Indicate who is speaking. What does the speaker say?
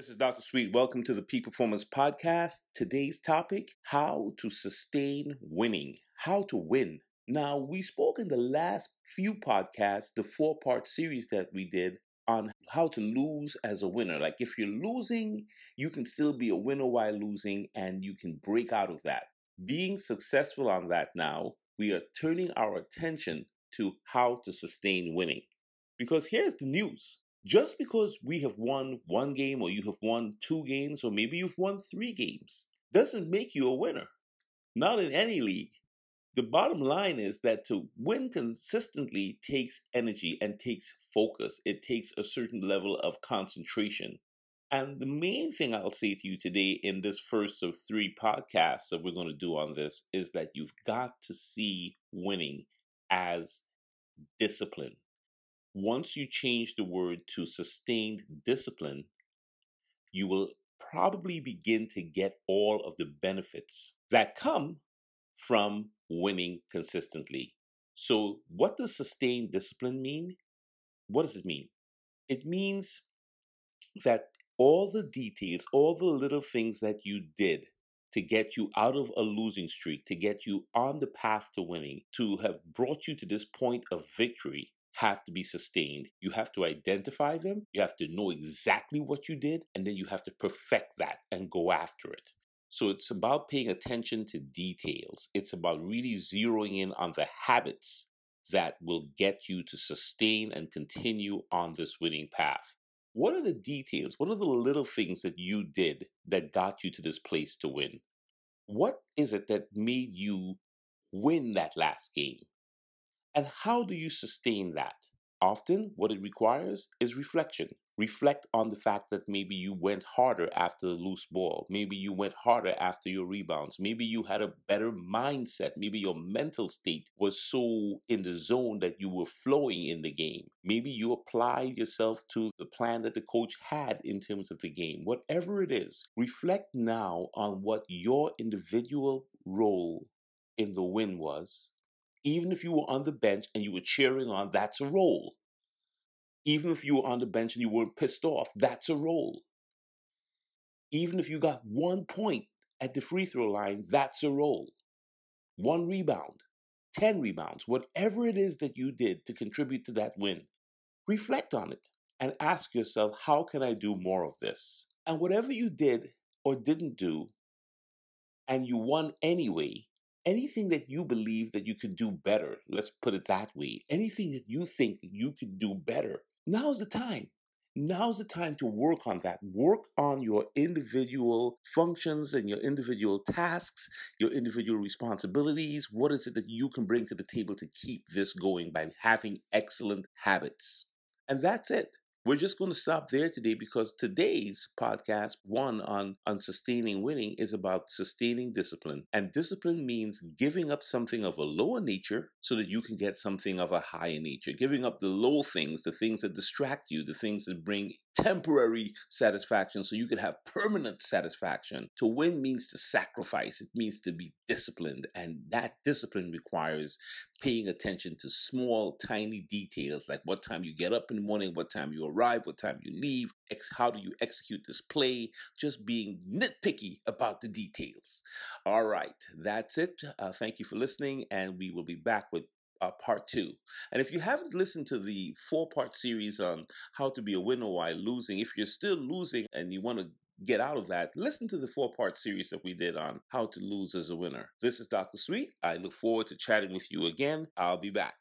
Speaker 1: This is Dr. Sweet. Welcome to the Peak Performance Podcast. Today's topic how to sustain winning, how to win. Now, we spoke in the last few podcasts, the four part series that we did on how to lose as a winner. Like if you're losing, you can still be a winner while losing and you can break out of that. Being successful on that now, we are turning our attention to how to sustain winning. Because here's the news just because we have won one game or you have won two games or maybe you've won three games doesn't make you a winner. Not in any league. The bottom line is that to win consistently takes energy and takes focus. It takes a certain level of concentration. And the main thing I'll say to you today in this first of three podcasts that we're going to do on this is that you've got to see winning as discipline once you change the word to sustained discipline, you will probably begin to get all of the benefits that come from winning consistently. So, what does sustained discipline mean? What does it mean? It means that all the details, all the little things that you did to get you out of a losing streak, to get you on the path to winning, to have brought you to this point of victory, have to be sustained. You have to identify them, you have to know exactly what you did, and then you have to perfect that and go after it. So it's about paying attention to details. It's about really zeroing in on the habits that will get you to sustain and continue on this winning path. What are the details? What are the little things that you did that got you to this place to win? What is it that made you win that last game? And how do you sustain that? Often, what it requires is reflection. Reflect on the fact that maybe you went harder after the loose ball. Maybe you went harder after your rebounds. Maybe you had a better mindset. Maybe your mental state was so in the zone that you were flowing in the game. Maybe you applied yourself to the plan that the coach had in terms of the game. Whatever it is, reflect now on what your individual role in the win was even if you were on the bench and you were cheering on, that's a role. Even if you were on the bench and you weren't pissed off, that's a role. Even if you got one point at the free throw line, that's a role. One rebound, 10 rebounds, whatever it is that you did to contribute to that win, reflect on it and ask yourself, how can I do more of this? And whatever you did or didn't do, and you won anyway, anything that you believe that you could do better, let's put it that way, anything that you think that you could do better, now's the time. Now's the time to work on that. Work on your individual functions and your individual tasks, your individual responsibilities. What is it that you can bring to the table to keep this going by having excellent habits? And that's it. We're just going to stop there today because today's podcast, one on, on sustaining winning, is about sustaining discipline. And discipline means giving up something of a lower nature so that you can get something of a higher nature. Giving up the low things, the things that distract you, the things that bring temporary satisfaction so you can have permanent satisfaction. To win means to sacrifice, it means to be disciplined. And that discipline requires paying attention to small, tiny details like what time you get up in the morning, what time you arrive, what time you leave, ex- how do you execute this play, just being nitpicky about the details. All right, that's it. Uh, thank you for listening, and we will be back with uh, part two. And if you haven't listened to the four part series on how to be a winner while losing, if you're still losing and you want to get out of that, listen to the four part series that we did on how to lose as a winner. This is Dr. Sweet. I look forward to chatting with you again. I'll be back.